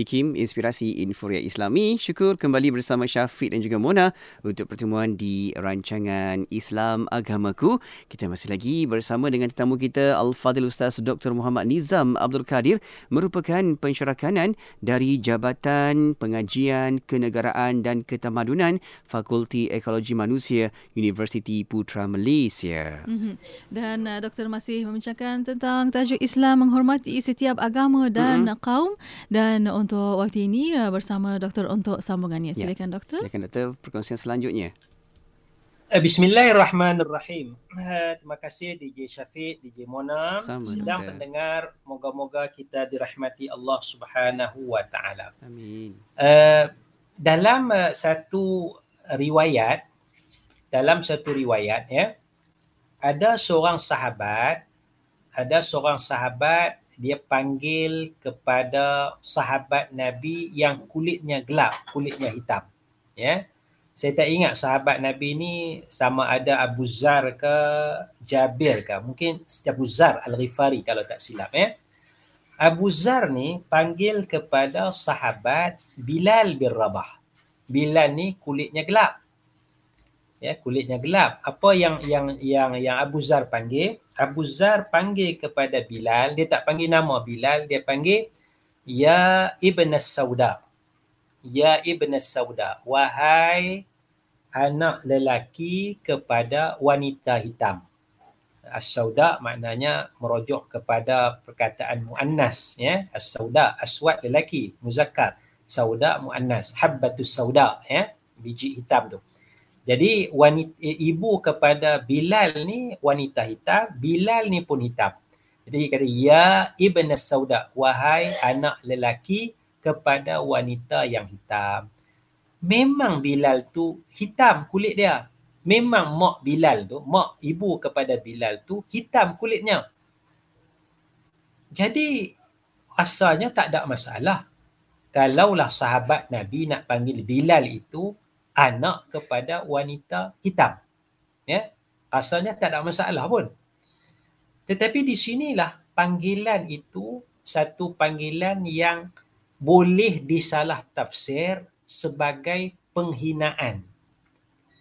IKIM Inspirasi Inforia Islami. Syukur kembali bersama Syafiq dan juga Mona untuk pertemuan di rancangan Islam Agamaku. Kita masih lagi bersama dengan tetamu kita Al-Fadhil Ustaz Dr. Muhammad Nizam Abdul Kadir merupakan pensyarakanan dari Jabatan Pengajian Kenegaraan dan Ketamadunan Fakulti Ekologi Manusia Universiti Putra Malaysia. Mm-hmm. Dan uh, doktor masih membincangkan tentang tajuk Islam menghormati setiap agama dan mm-hmm. kaum dan untuk waktu ini uh, bersama doktor untuk sambungannya. Ya. Silakan ya. doktor. Silakan doktor perkongsian selanjutnya. Eh, Bismillahirrahmanirrahim. Eh, terima kasih DJ Syafiq, DJ Mona. Sama, Sedang pendengar, moga-moga kita dirahmati Allah Subhanahu wa taala. Amin. Uh, dalam uh, satu riwayat, dalam satu riwayat ya, ada seorang sahabat, ada seorang sahabat dia panggil kepada sahabat Nabi yang kulitnya gelap, kulitnya hitam. Ya. Saya tak ingat sahabat Nabi ni sama ada Abu Zar ke Jabir ke. Mungkin Abu Zar Al-Ghifari kalau tak silap. Ya. Abu Zar ni panggil kepada sahabat Bilal bin Rabah. Bilal ni kulitnya gelap. Ya, kulitnya gelap. Apa yang yang yang yang Abu Zar panggil? Abu Zar panggil kepada Bilal, dia tak panggil nama Bilal, dia panggil Ya Ibn Sauda. Ya Ibn Sauda. Wahai anak lelaki kepada wanita hitam. As-Sauda maknanya merujuk kepada perkataan muannas ya. As-Sauda aswad lelaki, muzakkar. Sauda muannas, habbatus sauda ya, biji hitam tu. Jadi wanita ibu kepada Bilal ni wanita hitam, Bilal ni pun hitam. Jadi kata ya ibn sauda wahai anak lelaki kepada wanita yang hitam. Memang Bilal tu hitam kulit dia. Memang mak Bilal tu, mak ibu kepada Bilal tu hitam kulitnya. Jadi asalnya tak ada masalah. Kalaulah sahabat Nabi nak panggil Bilal itu anak kepada wanita hitam. Ya. Asalnya tak ada masalah pun. Tetapi di sinilah panggilan itu satu panggilan yang boleh disalah tafsir sebagai penghinaan.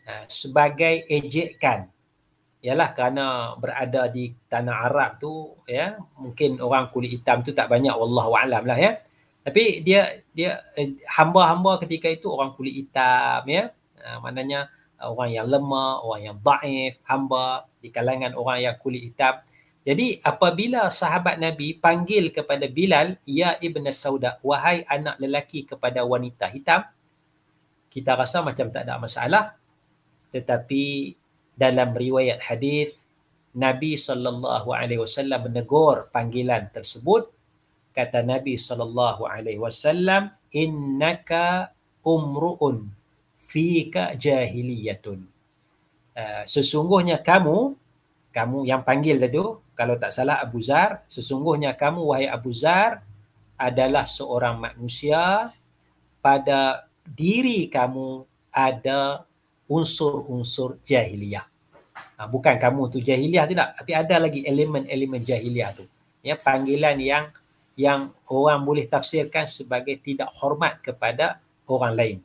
Ha, sebagai ejekan. Yalah kerana berada di tanah Arab tu ya mungkin orang kulit hitam tu tak banyak wallahu alam lah ya tapi dia dia eh, hamba-hamba ketika itu orang kulit hitam ya. Uh, maknanya uh, orang yang lemah orang yang daif hamba di kalangan orang yang kulit hitam. Jadi apabila sahabat nabi panggil kepada Bilal ya ibn Sauda wahai anak lelaki kepada wanita hitam kita rasa macam tak ada masalah. Tetapi dalam riwayat hadis Nabi sallallahu alaihi wasallam menegur panggilan tersebut kata Nabi sallallahu alaihi wasallam innaka umruun fika jahiliyatun. Uh, sesungguhnya kamu kamu yang panggil tu kalau tak salah Abu Zar sesungguhnya kamu wahai Abu Zar adalah seorang manusia. Pada diri kamu ada unsur-unsur jahiliyah. Uh, bukan kamu tu jahiliyah tidak tapi ada lagi elemen-elemen jahiliyah tu. Ya panggilan yang yang orang boleh tafsirkan sebagai tidak hormat kepada orang lain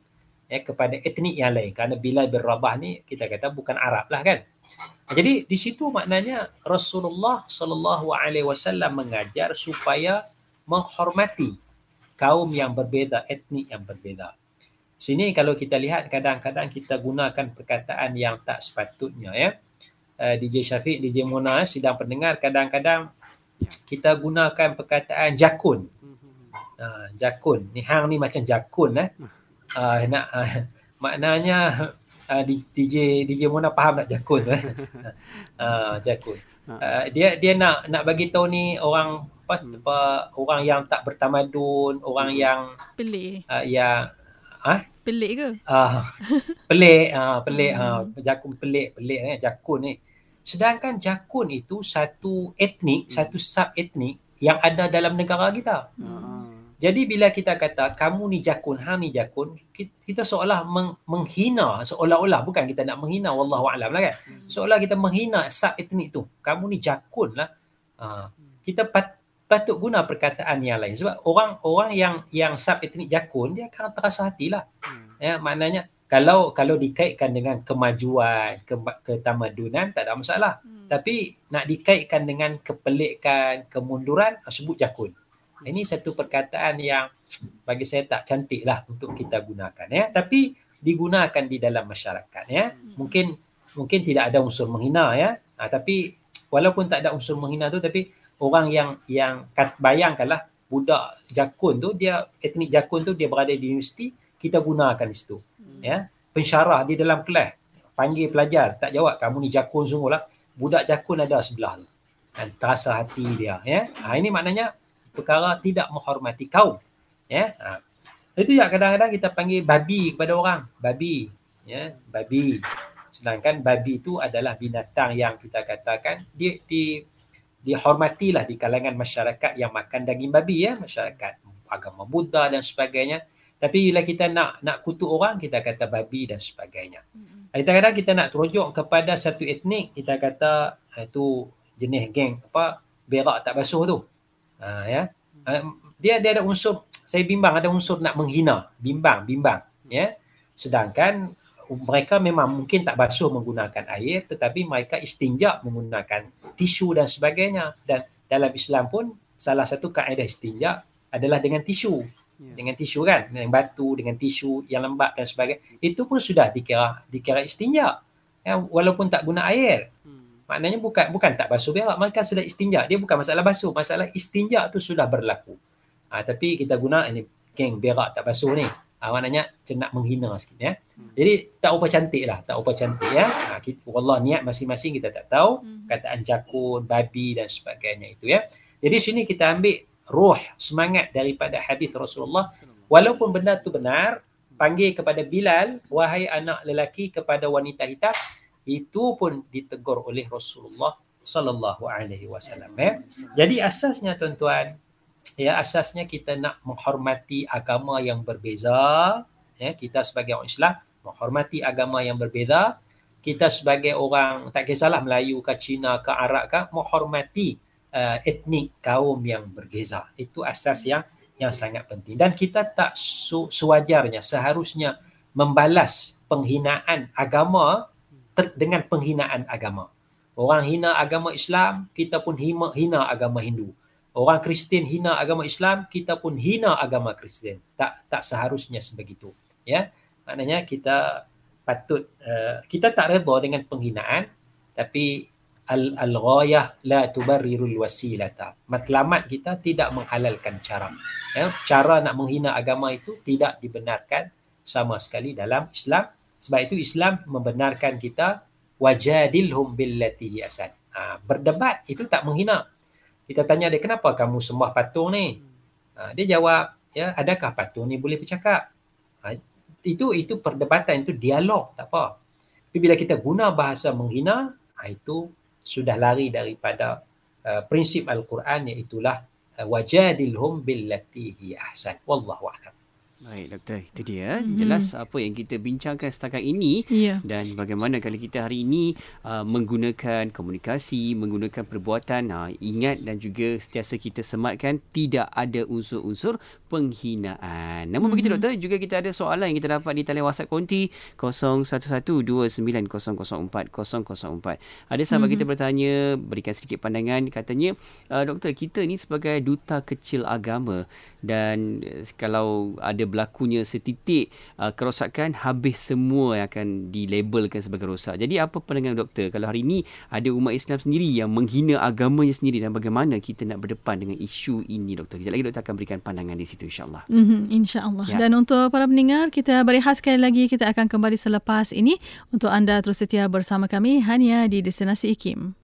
ya kepada etnik yang lain. Kerana bila berrabah ni kita kata bukan Arab lah kan? Jadi di situ maknanya Rasulullah sallallahu alaihi wasallam mengajar supaya menghormati kaum yang berbeza etnik yang berbeza. Sini kalau kita lihat kadang-kadang kita gunakan perkataan yang tak sepatutnya ya. Uh, DJ Syafiq DJ Mona sedang pendengar kadang-kadang kita gunakan perkataan jakun. Uh, jakun. Ni hang ni macam jakun eh. Uh, nak uh, maknanya uh, DJ DJ Mona faham tak jakun eh. Uh, jakun. Uh, dia dia nak nak bagi tahu ni orang apa, hmm. apa orang yang tak bertamadun, orang hmm. yang pelik. Uh, yang ah huh? pelik ke? Ah uh, pelik ah uh, pelik ah uh, jakun pelik pelik eh jakun ni. Sedangkan jakun itu satu etnik, hmm. satu sub etnik yang ada dalam negara kita. Hmm. Jadi bila kita kata kamu ni jakun, hang ni jakun, kita seolah meng, menghina, seolah-olah bukan kita nak menghina wallahu alam lah kan. Hmm. Seolah kita menghina sub etnik tu. Kamu ni jakun lah. Ha. Kita pat, patut guna perkataan yang lain sebab orang orang yang yang sub etnik jakun dia akan terasa hatilah hmm. ya maknanya kalau kalau dikaitkan dengan kemajuan ke, ketamadunan tak ada masalah. Hmm. tapi nak dikaitkan dengan kepelikan kemunduran ah, sebut jakun. Ini satu perkataan yang bagi saya tak cantik lah untuk kita gunakan ya. Tapi digunakan di dalam masyarakat ya. Hmm. mungkin mungkin tidak ada unsur menghina ya. Ha, tapi walaupun tak ada unsur menghina tu tapi orang yang yang bayangkanlah budak jakun tu dia etnik jakun tu dia berada di universiti kita gunakan di situ. Hmm. ya? Pensyarah di dalam kelas. Panggil pelajar tak jawab kamu ni jakun sungguhlah budak jakun ada sebelah tu. Dan terasa hati dia ya? Ha, ini maknanya perkara tidak menghormati kaum ya? Ha. itu ya kadang-kadang kita panggil babi kepada orang. Babi ya? Babi. Sedangkan babi itu adalah binatang yang kita katakan dia di dihormatilah di kalangan masyarakat yang makan daging babi ya? Masyarakat agama Buddha dan sebagainya tapi bila kita nak nak kutuk orang kita kata babi dan sebagainya. Kadang-kadang kita nak terujuk kepada satu etnik kita kata ah, itu jenis geng apa berak tak basuh tu. Ha, ya. Ha, dia dia ada unsur saya bimbang ada unsur nak menghina bimbang bimbang ya. Sedangkan mereka memang mungkin tak basuh menggunakan air tetapi mereka istinja menggunakan tisu dan sebagainya. Dan dalam Islam pun salah satu kaedah istinja adalah dengan tisu dengan tisu kan dengan batu dengan tisu yang lembap dan sebagainya itu pun sudah dikira dikira istinja ya, walaupun tak guna air hmm. maknanya bukan bukan tak basuh berak mereka sudah istinja dia bukan masalah basuh masalah istinja tu sudah berlaku ha, tapi kita guna ini geng berak tak basuh ni ha, maknanya nak menghina sikit ya. Hmm. Jadi tak apa cantik lah, tak apa cantik ya. Ha, kita, Allah niat masing-masing kita tak tahu, hmm. kataan jakun, babi dan sebagainya itu ya. Jadi sini kita ambil roh semangat daripada hadis Rasulullah. Walaupun benda tu benar panggil kepada Bilal wahai anak lelaki kepada wanita hitam itu pun ditegur oleh Rasulullah sallallahu alaihi wasallam ya. Jadi asasnya tuan-tuan ya asasnya kita nak menghormati agama yang berbeza ya. Kita sebagai orang Islam menghormati agama yang berbeza. Kita sebagai orang tak kisahlah Melayu ke Cina ke Arab ke menghormati uh, etnik kaum yang berbeza itu asas yang yang sangat penting dan kita tak su- sewajarnya seharusnya membalas penghinaan agama ter- dengan penghinaan agama orang hina agama Islam kita pun hina, hina agama Hindu orang Kristian hina agama Islam, kita pun hina agama Kristian. Tak tak seharusnya sebegitu. Ya. Maknanya kita patut uh, kita tak redha dengan penghinaan tapi al-ghayah la tubarrirul wasilata. Matlamat kita tidak menghalalkan cara. Ya, cara nak menghina agama itu tidak dibenarkan sama sekali dalam Islam. Sebab itu Islam membenarkan kita wajadilhum billati asan. Ha, berdebat itu tak menghina kita tanya dia kenapa kamu sembah patung ni ha, dia jawab ya adakah patung ni boleh bercakap ha, itu itu perdebatan itu dialog tak apa tapi bila kita guna bahasa menghina ha, itu sudah lari daripada uh, prinsip al-Quran iaitu uh, wajadilhum billati hi ahsan. Wallahu a'lam Baik doktor, itu dia mm-hmm. jelas apa yang kita bincangkan setakat ini yeah. dan bagaimana kalau kita hari ini uh, menggunakan komunikasi, menggunakan perbuatan uh, ingat dan juga sentiasa kita sematkan tidak ada unsur-unsur penghinaan. Namun mm-hmm. begitu doktor, juga kita ada soalan yang kita dapat di talian WhatsApp konti 0112904004. Ada sahabat mm-hmm. kita bertanya, berikan sedikit pandangan katanya, uh, doktor kita ni sebagai duta kecil agama dan uh, kalau ada berlakunya setitik uh, kerosakan habis semua yang akan dilabelkan sebagai rosak. Jadi apa pandangan doktor kalau hari ini ada umat Islam sendiri yang menghina agamanya sendiri dan bagaimana kita nak berdepan dengan isu ini doktor? Kejap lagi doktor akan berikan pandangan di situ insyaAllah. Mm-hmm, InsyaAllah. Ya. Dan untuk para pendengar kita berehat sekali lagi kita akan kembali selepas ini untuk anda terus setia bersama kami hanya di Destinasi IKIM.